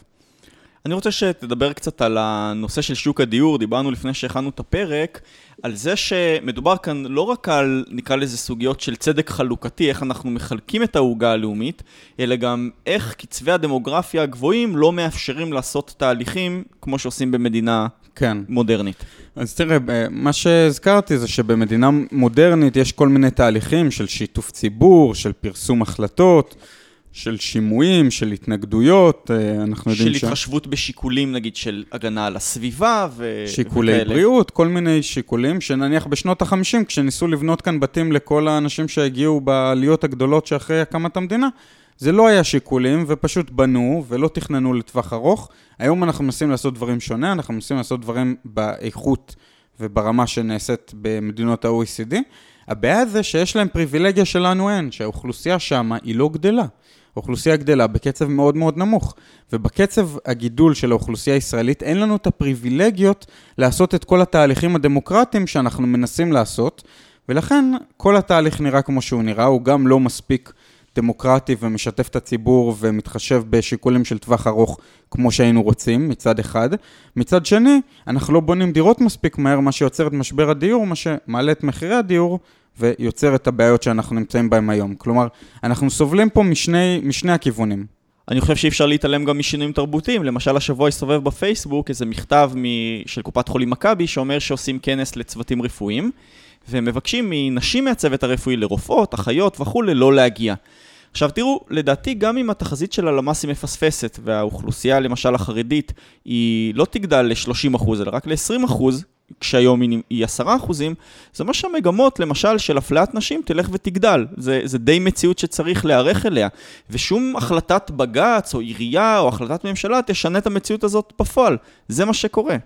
Speaker 1: אני רוצה שתדבר קצת על הנושא של שוק הדיור, דיברנו לפני שהכנו את הפרק, על זה שמדובר כאן לא רק על, נקרא לזה סוגיות של צדק חלוקתי, איך אנחנו מחלקים את העוגה הלאומית, אלא גם איך קצבי הדמוגרפיה הגבוהים לא מאפשרים לעשות תהליכים כמו שעושים במדינה כן. מודרנית.
Speaker 2: אז תראה, מה שהזכרתי זה שבמדינה מודרנית יש כל מיני תהליכים של שיתוף ציבור, של פרסום החלטות, של שימועים, של התנגדויות, אה, אנחנו יודעים
Speaker 1: של התחשבות בשיקולים, נגיד, של הגנה על הסביבה ו...
Speaker 2: שיקולי
Speaker 1: וכאלה.
Speaker 2: בריאות, כל מיני שיקולים, שנניח בשנות ה-50, כשניסו לבנות כאן בתים לכל האנשים שהגיעו בעליות הגדולות שאחרי הקמת המדינה, זה לא היה שיקולים, ופשוט בנו ולא תכננו לטווח ארוך. היום אנחנו מנסים לעשות דברים שונה, אנחנו מנסים לעשות דברים באיכות וברמה שנעשית במדינות ה-OECD. הבעיה זה שיש להם פריבילגיה שלנו אין, שהאוכלוסייה שם היא לא גדלה. האוכלוסייה גדלה בקצב מאוד מאוד נמוך, ובקצב הגידול של האוכלוסייה הישראלית אין לנו את הפריבילגיות לעשות את כל התהליכים הדמוקרטיים שאנחנו מנסים לעשות, ולכן כל התהליך נראה כמו שהוא נראה, הוא גם לא מספיק דמוקרטי ומשתף את הציבור ומתחשב בשיקולים של טווח ארוך כמו שהיינו רוצים, מצד אחד. מצד שני, אנחנו לא בונים דירות מספיק מהר, מה שיוצר את משבר הדיור, מה שמעלה את מחירי הדיור ויוצר את הבעיות שאנחנו נמצאים בהן היום. כלומר, אנחנו סובלים פה משני, משני הכיוונים.
Speaker 1: אני חושב שאי אפשר להתעלם גם משינויים תרבותיים. למשל, השבוע הסתובב בפייסבוק איזה מכתב מ... של קופת חולים מכבי שאומר שעושים כנס לצוותים רפואיים, ומבקשים מנשים מהצוות הרפואי, לרופאות, אחיות וכולי, לא להגיע. עכשיו תראו, לדעתי גם אם התחזית של הלמ"ס היא מפספסת, והאוכלוסייה למשל החרדית היא לא תגדל ל-30% אלא רק ל-20%, כשהיום היא 10%, זה אומר שהמגמות, למשל, של אפליית נשים תלך ותגדל. זה, זה די מציאות שצריך להיערך אליה. ושום החלטת בג"ץ או עירייה או החלטת ממשלה תשנה את המציאות הזאת בפועל. זה מה שקורה.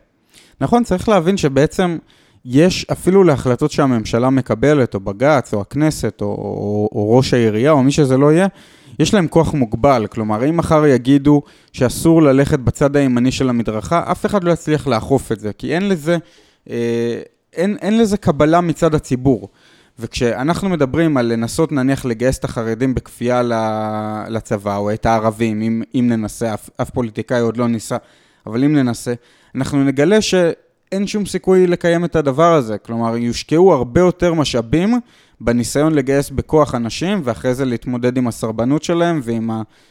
Speaker 2: נכון, צריך להבין שבעצם יש אפילו להחלטות שהממשלה מקבלת, או בג"ץ, או הכנסת, או, או, או ראש העירייה, או מי שזה לא יהיה, יש להם כוח מוגבל. כלומר, אם מחר יגידו שאסור ללכת בצד הימני של המדרכה, אף אחד לא יצליח לאכוף את זה, כי אין לזה... אה, אין, אין לזה קבלה מצד הציבור. וכשאנחנו מדברים על לנסות נניח לגייס את החרדים בכפייה לצבא, או את הערבים, אם, אם ננסה, אף, אף פוליטיקאי עוד לא ניסה, אבל אם ננסה, אנחנו נגלה שאין שום סיכוי לקיים את הדבר הזה. כלומר, יושקעו הרבה יותר משאבים בניסיון לגייס בכוח אנשים, ואחרי זה להתמודד עם הסרבנות שלהם, ועם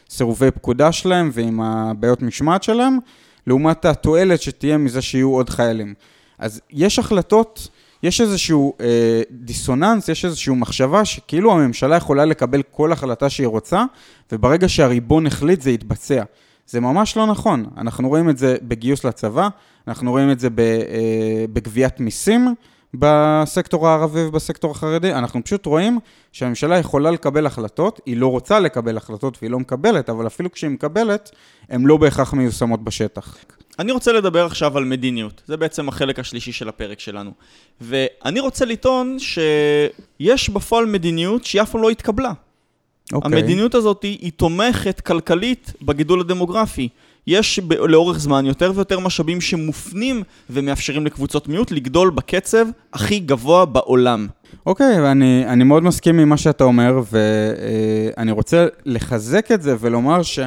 Speaker 2: הסירובי פקודה שלהם, ועם הבעיות משמעת שלהם, לעומת התועלת שתהיה מזה שיהיו עוד חיילים. אז יש החלטות, יש איזשהו אה, דיסוננס, יש איזושהי מחשבה שכאילו הממשלה יכולה לקבל כל החלטה שהיא רוצה, וברגע שהריבון החליט זה יתבצע. זה ממש לא נכון. אנחנו רואים את זה בגיוס לצבא, אנחנו רואים את זה אה, בגביית מיסים בסקטור הערבי ובסקטור החרדי. אנחנו פשוט רואים שהממשלה יכולה לקבל החלטות, היא לא רוצה לקבל החלטות והיא לא מקבלת, אבל אפילו כשהיא מקבלת, הן לא בהכרח מיושמות בשטח.
Speaker 1: אני רוצה לדבר עכשיו על מדיניות. זה בעצם החלק השלישי של הפרק שלנו. ואני רוצה לטעון שיש בפועל מדיניות שהיא אף פעם לא התקבלה. Okay. אוקיי. המדיניות הזאת היא, היא תומכת כלכלית בגידול הדמוגרפי. יש ב- לאורך זמן יותר ויותר משאבים שמופנים ומאפשרים לקבוצות מיעוט לגדול בקצב הכי גבוה בעולם.
Speaker 2: אוקיי, okay, ואני אני מאוד מסכים עם מה שאתה אומר, ואני רוצה לחזק את זה ולומר ש...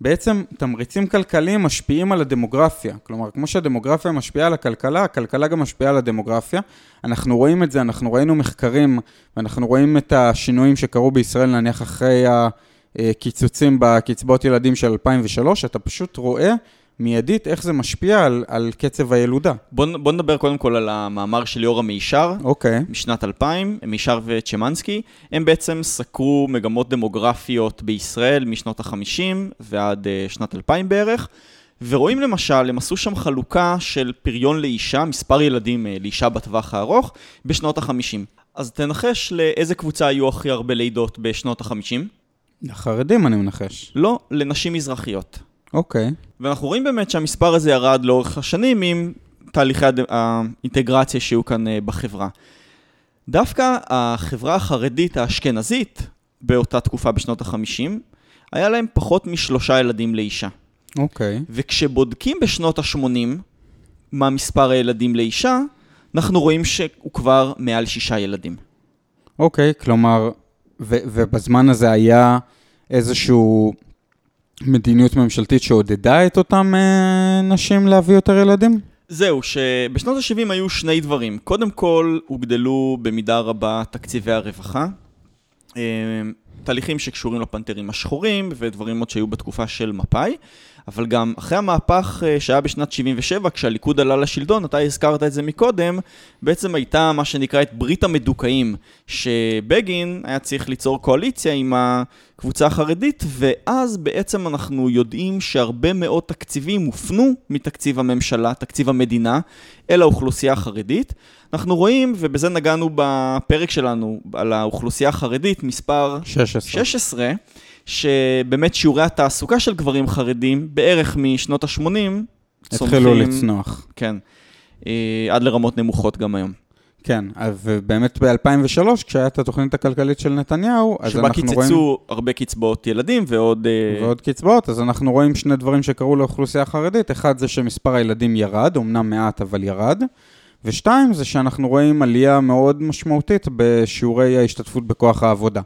Speaker 2: בעצם תמריצים כלכליים משפיעים על הדמוגרפיה. כלומר, כמו שהדמוגרפיה משפיעה על הכלכלה, הכלכלה גם משפיעה על הדמוגרפיה. אנחנו רואים את זה, אנחנו ראינו מחקרים, ואנחנו רואים את השינויים שקרו בישראל, נניח אחרי הקיצוצים בקצבאות ילדים של 2003, אתה פשוט רואה מיידית איך זה משפיע על, על קצב הילודה.
Speaker 1: בוא, בוא נדבר קודם כל על המאמר של יורם מישר,
Speaker 2: אוקיי.
Speaker 1: משנת 2000, מישר וצ'מנסקי. הם בעצם סקרו מגמות דמוגרפיות בישראל משנות ה-50 ועד uh, שנת 2000 בערך. ורואים למשל, הם עשו שם חלוקה של פריון לאישה, מספר ילדים uh, לאישה בטווח הארוך, בשנות ה-50. אז תנחש לאיזה קבוצה היו הכי הרבה לידות בשנות ה-50?
Speaker 2: לחרדים אני מנחש.
Speaker 1: לא, לנשים מזרחיות.
Speaker 2: אוקיי. Okay.
Speaker 1: ואנחנו רואים באמת שהמספר הזה ירד לאורך השנים עם תהליכי האינטגרציה שהיו כאן אה, בחברה. דווקא החברה החרדית האשכנזית באותה תקופה בשנות ה-50, היה להם פחות משלושה ילדים לאישה.
Speaker 2: אוקיי. Okay.
Speaker 1: וכשבודקים בשנות ה-80 מה מספר הילדים לאישה, אנחנו רואים שהוא כבר מעל שישה ילדים.
Speaker 2: אוקיי, okay, כלומר, ובזמן הזה היה איזשהו מדיניות ממשלתית שעודדה את אותם אה, נשים להביא יותר ילדים?
Speaker 1: זהו, שבשנות ה-70 היו שני דברים. קודם כל, הוגדלו במידה רבה תקציבי הרווחה. אה, תהליכים שקשורים לפנתרים השחורים ודברים עוד שהיו בתקופה של מפא"י, אבל גם אחרי המהפך אה, שהיה בשנת 77, כשהליכוד עלה לשלטון, אתה הזכרת את זה מקודם, בעצם הייתה מה שנקרא את ברית המדוכאים, שבגין היה צריך ליצור קואליציה עם הקבוצה החרדית, ואז בעצם אנחנו יודעים שהרבה מאוד תקציבים הופנו מתקציב הממשלה, תקציב המדינה, אל האוכלוסייה החרדית. אנחנו רואים, ובזה נגענו בפרק שלנו על האוכלוסייה החרדית, מספר
Speaker 2: 16.
Speaker 1: 16, שבאמת שיעורי התעסוקה של גברים חרדים, בערך משנות ה-80,
Speaker 2: התחילו לצנוח.
Speaker 1: כן, אה, עד לרמות נמוכות גם היום.
Speaker 2: כן, ובאמת ב-2003, כשהיה את התוכנית הכלכלית של נתניהו, אז
Speaker 1: שבה
Speaker 2: אנחנו
Speaker 1: קיצצו
Speaker 2: רואים...
Speaker 1: הרבה קצבאות ילדים ועוד... אה,
Speaker 2: ועוד קצבאות, אז אנחנו רואים שני דברים שקרו לאוכלוסייה החרדית. אחד זה שמספר הילדים ירד, אמנם מעט אבל ירד. ושתיים זה שאנחנו רואים עלייה מאוד משמעותית בשיעורי ההשתתפות בכוח העבודה.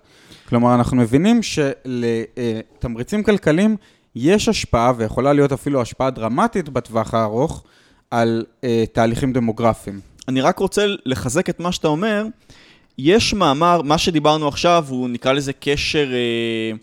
Speaker 2: כלומר, אנחנו מבינים שלתמריצים כלכליים יש השפעה, ויכולה להיות אפילו השפעה דרמטית בטווח הארוך, על אה, תהליכים דמוגרפיים.
Speaker 1: אני רק רוצה לחזק את מה שאתה אומר. יש מאמר, מה שדיברנו עכשיו, הוא נקרא לזה קשר, אה,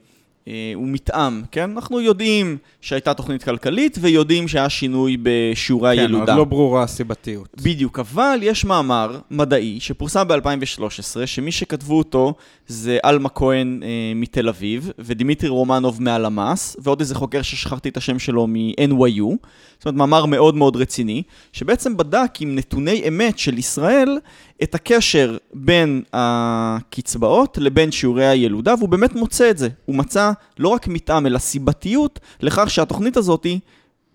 Speaker 1: אה, הוא מתאם, כן? אנחנו יודעים שהייתה תוכנית כלכלית ויודעים שהיה שינוי בשיעורי
Speaker 2: כן,
Speaker 1: הילודה.
Speaker 2: עוד לא ברורה הסיבתיות.
Speaker 1: בדיוק, אבל יש מאמר מדעי שפורסם ב-2013, שמי שכתבו אותו זה אלמה כהן אה, מתל אביב, ודימיטרי רומנוב מהלמ"ס, ועוד איזה חוקר ששכחתי את השם שלו מ-NYU. זאת אומרת, מאמר מאוד מאוד רציני, שבעצם בדק עם נתוני אמת של ישראל את הקשר בין הקצבאות לבין שיעורי הילודה, והוא באמת מוצא את זה. הוא מצא לא רק מתאם, אלא סיבתיות לכך שהתוכנית הזאת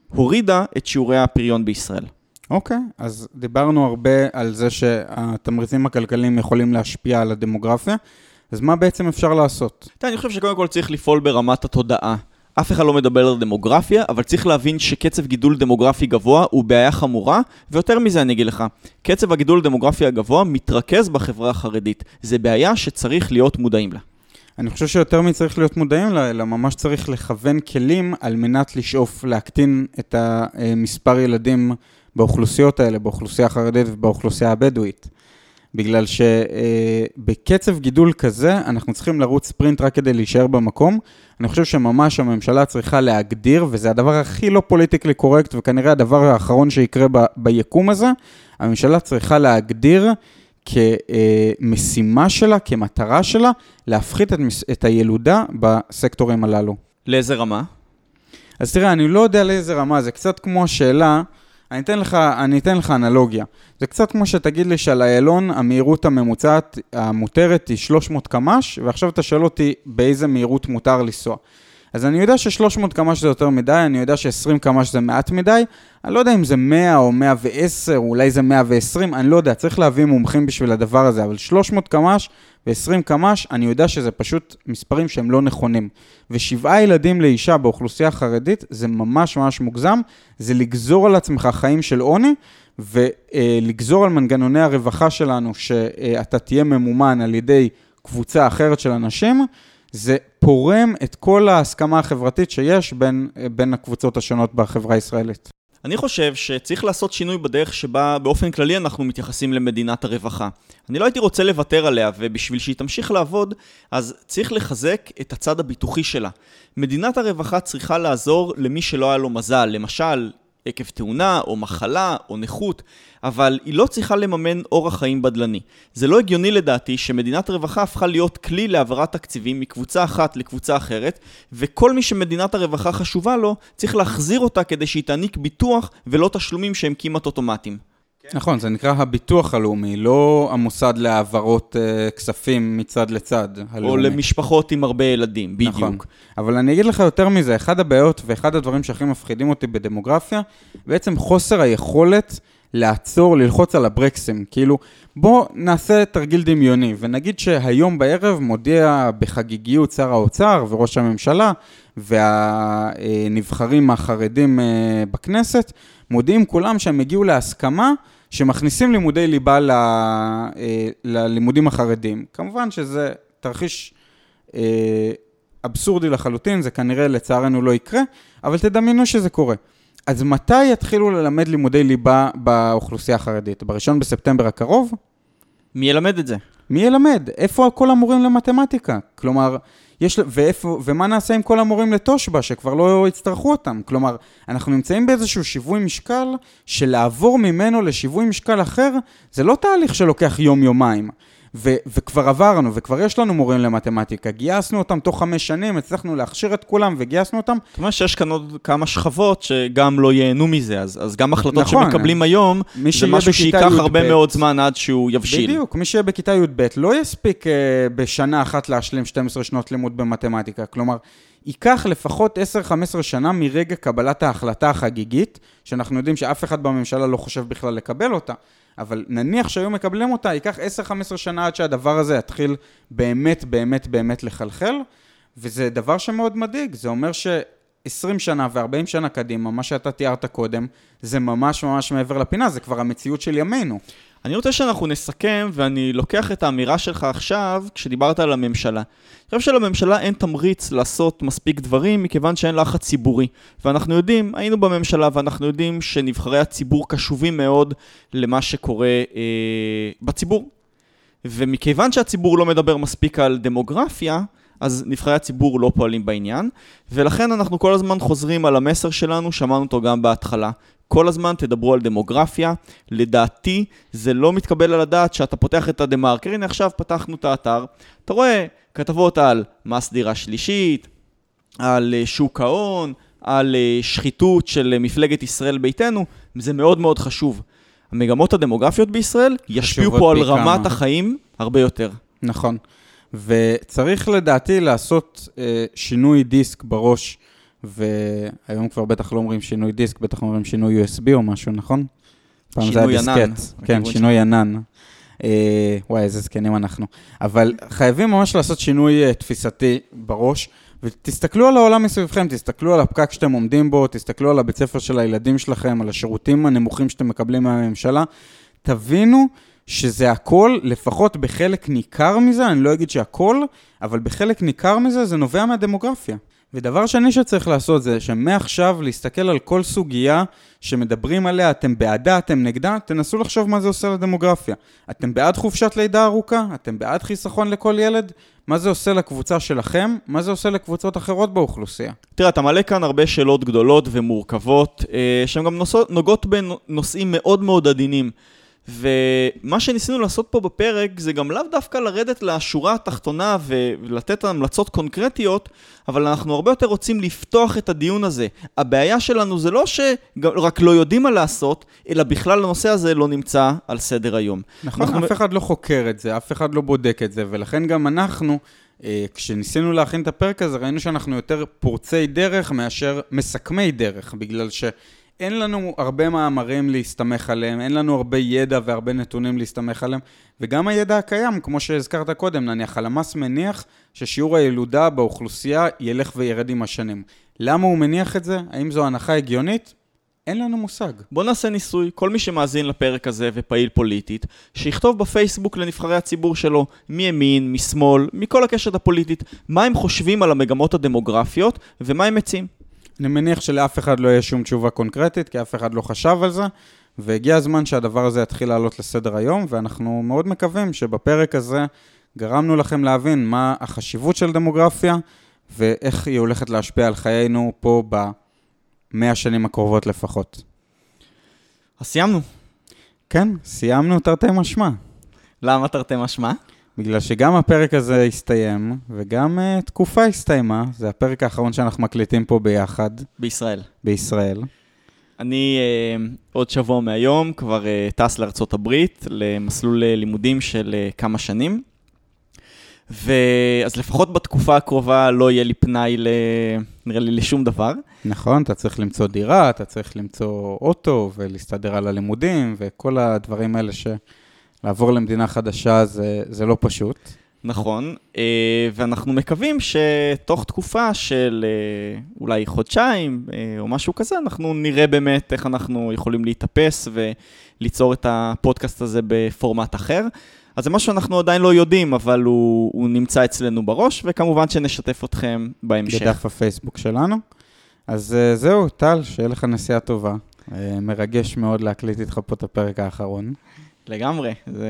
Speaker 1: הורידה את שיעורי הפריון בישראל.
Speaker 2: אוקיי, אז דיברנו הרבה על זה שהתמריצים הכלכליים יכולים להשפיע על הדמוגרפיה, אז מה בעצם אפשר לעשות?
Speaker 1: תראה, אני חושב שקודם כל צריך לפעול ברמת התודעה. אף אחד לא מדבר על דמוגרפיה, אבל צריך להבין שקצב גידול דמוגרפי גבוה הוא בעיה חמורה, ויותר מזה אני אגיד לך, קצב הגידול הדמוגרפי הגבוה מתרכז בחברה החרדית. זה בעיה שצריך להיות מודעים לה.
Speaker 2: אני חושב שיותר מצריך להיות מודעים לה, אלא ממש צריך לכוון כלים על מנת לשאוף להקטין את המספר ילדים באוכלוסיות האלה, באוכלוסייה החרדית ובאוכלוסייה הבדואית. בגלל שבקצב גידול כזה, אנחנו צריכים לרוץ ספרינט רק כדי להישאר במקום. אני חושב שממש הממשלה צריכה להגדיר, וזה הדבר הכי לא פוליטיקלי קורקט, וכנראה הדבר האחרון שיקרה ב- ביקום הזה, הממשלה צריכה להגדיר כמשימה שלה, כמטרה שלה, להפחית את, את הילודה בסקטורים הללו.
Speaker 1: לאיזה רמה?
Speaker 2: אז תראה, אני לא יודע לאיזה רמה, זה קצת כמו השאלה, אני אתן לך, אני אתן לך אנלוגיה. זה קצת כמו שתגיד לי שעל איילון המהירות הממוצעת המותרת היא 300 קמ"ש, ועכשיו אתה שואל אותי באיזה מהירות מותר לנסוע. אז אני יודע ש-300 קמ"ש זה יותר מדי, אני יודע ש-20 קמ"ש זה מעט מדי, אני לא יודע אם זה 100 או 110, או אולי זה 120, אני לא יודע, צריך להביא מומחים בשביל הדבר הזה, אבל 300 קמ"ש ו-20 קמ"ש, אני יודע שזה פשוט מספרים שהם לא נכונים. ושבעה ילדים לאישה באוכלוסייה חרדית, זה ממש ממש מוגזם, זה לגזור על עצמך חיים של עוני, ולגזור על מנגנוני הרווחה שלנו, שאתה תהיה ממומן על ידי קבוצה אחרת של אנשים, זה פורם את כל ההסכמה החברתית שיש בין, בין הקבוצות השונות בחברה הישראלית.
Speaker 1: אני חושב שצריך לעשות שינוי בדרך שבה באופן כללי אנחנו מתייחסים למדינת הרווחה. אני לא הייתי רוצה לוותר עליה, ובשביל שהיא תמשיך לעבוד, אז צריך לחזק את הצד הביטוחי שלה. מדינת הרווחה צריכה לעזור למי שלא היה לו מזל, למשל, עקב תאונה, או מחלה, או נכות, אבל היא לא צריכה לממן אורח חיים בדלני. זה לא הגיוני לדעתי שמדינת רווחה הפכה להיות כלי להעברת תקציבים מקבוצה אחת לקבוצה אחרת, וכל מי שמדינת הרווחה חשובה לו, צריך להחזיר אותה כדי שהיא תעניק ביטוח ולא תשלומים שהם כמעט אוטומטיים.
Speaker 2: נכון, זה נקרא הביטוח הלאומי, לא המוסד להעברות uh, כספים מצד לצד הלאומי.
Speaker 1: או למשפחות עם הרבה ילדים, בדיוק.
Speaker 2: נכון. אבל אני אגיד לך יותר מזה, אחד הבעיות ואחד הדברים שהכי מפחידים אותי בדמוגרפיה, בעצם חוסר היכולת לעצור, ללחוץ על הברקסים. כאילו, בוא נעשה תרגיל דמיוני, ונגיד שהיום בערב מודיע בחגיגיות שר האוצר וראש הממשלה והנבחרים החרדים אה, בכנסת, מודיעים כולם שהם הגיעו להסכמה שמכניסים לימודי ליבה ל... אה, ללימודים החרדים. כמובן שזה תרחיש אה, אבסורדי לחלוטין, זה כנראה לצערנו לא יקרה, אבל תדמיינו שזה קורה. אז מתי יתחילו ללמד לימודי ליבה באוכלוסייה החרדית? בראשון בספטמבר הקרוב?
Speaker 1: מי ילמד את זה?
Speaker 2: מי ילמד? איפה כל המורים למתמטיקה? כלומר, יש, ואיפה, ומה נעשה עם כל המורים לתושבע, שכבר לא יצטרכו אותם? כלומר, אנחנו נמצאים באיזשהו שיווי משקל, שלעבור ממנו לשיווי משקל אחר, זה לא תהליך שלוקח יום-יומיים. ו- וכבר עברנו, וכבר יש לנו מורים למתמטיקה. גייסנו אותם תוך חמש שנים, הצלחנו להכשיר את כולם וגייסנו אותם.
Speaker 1: זאת אומרת שיש כאן עוד כמה שכבות שגם לא ייהנו מזה, אז, אז גם החלטות נכון, שמקבלים היום, זה משהו שייקח הרבה מאוד זמן עד שהוא יבשיל.
Speaker 2: בדיוק, מי שיהיה בכיתה י"ב לא יספיק uh, בשנה אחת להשלים 12 שנות לימוד במתמטיקה. כלומר, ייקח לפחות 10-15 שנה מרגע קבלת ההחלטה החגיגית, שאנחנו יודעים שאף אחד בממשלה לא חושב בכלל לקבל אותה. אבל נניח שהיו מקבלים אותה, ייקח 10-15 שנה עד שהדבר הזה יתחיל באמת, באמת, באמת לחלחל, וזה דבר שמאוד מדאיג. זה אומר ש-20 שנה ו-40 שנה קדימה, מה שאתה תיארת קודם, זה ממש ממש מעבר לפינה, זה כבר המציאות של ימינו.
Speaker 1: אני רוצה שאנחנו נסכם, ואני לוקח את האמירה שלך עכשיו, כשדיברת על הממשלה. אני חושב שלממשלה אין תמריץ לעשות מספיק דברים, מכיוון שאין לחץ ציבורי. ואנחנו יודעים, היינו בממשלה, ואנחנו יודעים שנבחרי הציבור קשובים מאוד למה שקורה אה, בציבור. ומכיוון שהציבור לא מדבר מספיק על דמוגרפיה, אז נבחרי הציבור לא פועלים בעניין, ולכן אנחנו כל הזמן חוזרים על המסר שלנו, שמענו אותו גם בהתחלה. כל הזמן תדברו על דמוגרפיה. לדעתי, זה לא מתקבל על הדעת שאתה פותח את הדה-מרקר. הנה עכשיו פתחנו את האתר, אתה רואה כתבות על מס דירה שלישית, על אה, שוק ההון, על אה, שחיתות של אה, מפלגת ישראל ביתנו, זה מאוד מאוד חשוב. המגמות הדמוגרפיות בישראל ישפיעו פה על רמת כמה. החיים הרבה יותר.
Speaker 2: נכון. וצריך לדעתי לעשות אה, שינוי דיסק בראש והיום כבר בטח לא אומרים שינוי דיסק, בטח אומרים שינוי USB או משהו, נכון?
Speaker 1: פעם זה היה דיסקט.
Speaker 2: כן, שינוי ענן. אה, וואי, איזה זקנים אנחנו. אבל חייבים ממש לעשות שינוי אה, תפיסתי בראש, ותסתכלו על העולם מסביבכם, תסתכלו על הפקק שאתם עומדים בו, תסתכלו על הבית ספר של הילדים שלכם, על השירותים הנמוכים שאתם מקבלים מהממשלה. תבינו שזה הכל, לפחות בחלק ניכר מזה, אני לא אגיד שהכל, אבל בחלק ניכר מזה זה נובע מהדמוגרפיה. ודבר שני שצריך לעשות זה שמעכשיו להסתכל על כל סוגיה שמדברים עליה, אתם בעדה, אתם נגדה, תנסו לחשוב מה זה עושה לדמוגרפיה. אתם בעד חופשת לידה ארוכה? אתם בעד חיסכון לכל ילד? מה זה עושה לקבוצה שלכם? מה זה עושה לקבוצות אחרות באוכלוסייה?
Speaker 1: תראה, אתה מעלה כאן הרבה שאלות גדולות ומורכבות, אה, שהן גם נוגעות בנושאים מאוד מאוד עדינים. ומה שניסינו לעשות פה בפרק זה גם לאו דווקא לרדת לשורה התחתונה ולתת המלצות קונקרטיות, אבל אנחנו הרבה יותר רוצים לפתוח את הדיון הזה. הבעיה שלנו זה לא שרק לא יודעים מה לעשות, אלא בכלל הנושא הזה לא נמצא על סדר היום.
Speaker 2: נכון, אנחנו... אף אחד לא חוקר את זה, אף אחד לא בודק את זה, ולכן גם אנחנו... אה, כשניסינו להכין את הפרק הזה, ראינו שאנחנו יותר פורצי דרך מאשר מסכמי דרך, בגלל ש... אין לנו הרבה מאמרים להסתמך עליהם, אין לנו הרבה ידע והרבה נתונים להסתמך עליהם, וגם הידע הקיים, כמו שהזכרת קודם, נניח הלמ"ס מניח ששיעור הילודה באוכלוסייה ילך וירד עם השנים. למה הוא מניח את זה? האם זו הנחה הגיונית? אין לנו מושג.
Speaker 1: בוא נעשה ניסוי, כל מי שמאזין לפרק הזה ופעיל פוליטית, שיכתוב בפייסבוק לנבחרי הציבור שלו, מימין, משמאל, מכל הקשת הפוליטית, מה הם חושבים על המגמות הדמוגרפיות ומה הם מציעים.
Speaker 2: אני מניח שלאף אחד לא יהיה שום תשובה קונקרטית, כי אף אחד לא חשב על זה, והגיע הזמן שהדבר הזה יתחיל לעלות לסדר היום, ואנחנו מאוד מקווים שבפרק הזה גרמנו לכם להבין מה החשיבות של דמוגרפיה, ואיך היא הולכת להשפיע על חיינו פה במאה השנים הקרובות לפחות.
Speaker 1: אז סיימנו.
Speaker 2: כן, סיימנו תרתי משמע.
Speaker 1: למה תרתי משמע?
Speaker 2: בגלל שגם הפרק הזה הסתיים, וגם uh, תקופה הסתיימה, זה הפרק האחרון שאנחנו מקליטים פה ביחד.
Speaker 1: בישראל.
Speaker 2: בישראל.
Speaker 1: אני uh, עוד שבוע מהיום כבר uh, טס לארצות הברית, למסלול uh, לימודים של uh, כמה שנים. ואז לפחות בתקופה הקרובה לא יהיה לי פנאי, ל... נראה לי, לשום דבר.
Speaker 2: נכון, אתה צריך למצוא דירה, אתה צריך למצוא אוטו ולהסתדר על הלימודים וכל הדברים האלה ש... לעבור למדינה חדשה זה, זה לא פשוט.
Speaker 1: נכון, אה, ואנחנו מקווים שתוך תקופה של אה, אולי חודשיים אה, או משהו כזה, אנחנו נראה באמת איך אנחנו יכולים להתאפס וליצור את הפודקאסט הזה בפורמט אחר. אז זה משהו שאנחנו עדיין לא יודעים, אבל הוא, הוא נמצא אצלנו בראש, וכמובן שנשתף אתכם בהמשך.
Speaker 2: בדף הפייסבוק שלנו. אז זהו, טל, שיהיה לך נסיעה טובה. מרגש מאוד להקליט איתך פה את הפרק האחרון.
Speaker 1: לגמרי, זה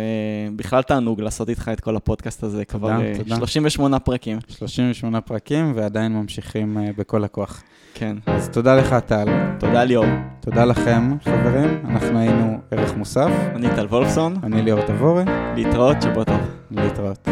Speaker 1: בכלל תענוג לעשות איתך את כל הפודקאסט הזה, כבר אה,
Speaker 2: תודה.
Speaker 1: 38 פרקים.
Speaker 2: 38 פרקים ועדיין ממשיכים אה, בכל הכוח.
Speaker 1: כן.
Speaker 2: אז תודה לך, טל.
Speaker 1: תודה ליאור.
Speaker 2: תודה לכם, חברים. אנחנו היינו ערך מוסף.
Speaker 1: אני טל וולפסון,
Speaker 2: אני ליאור תבורי.
Speaker 1: להתראות, שבוע טוב.
Speaker 2: להתראות.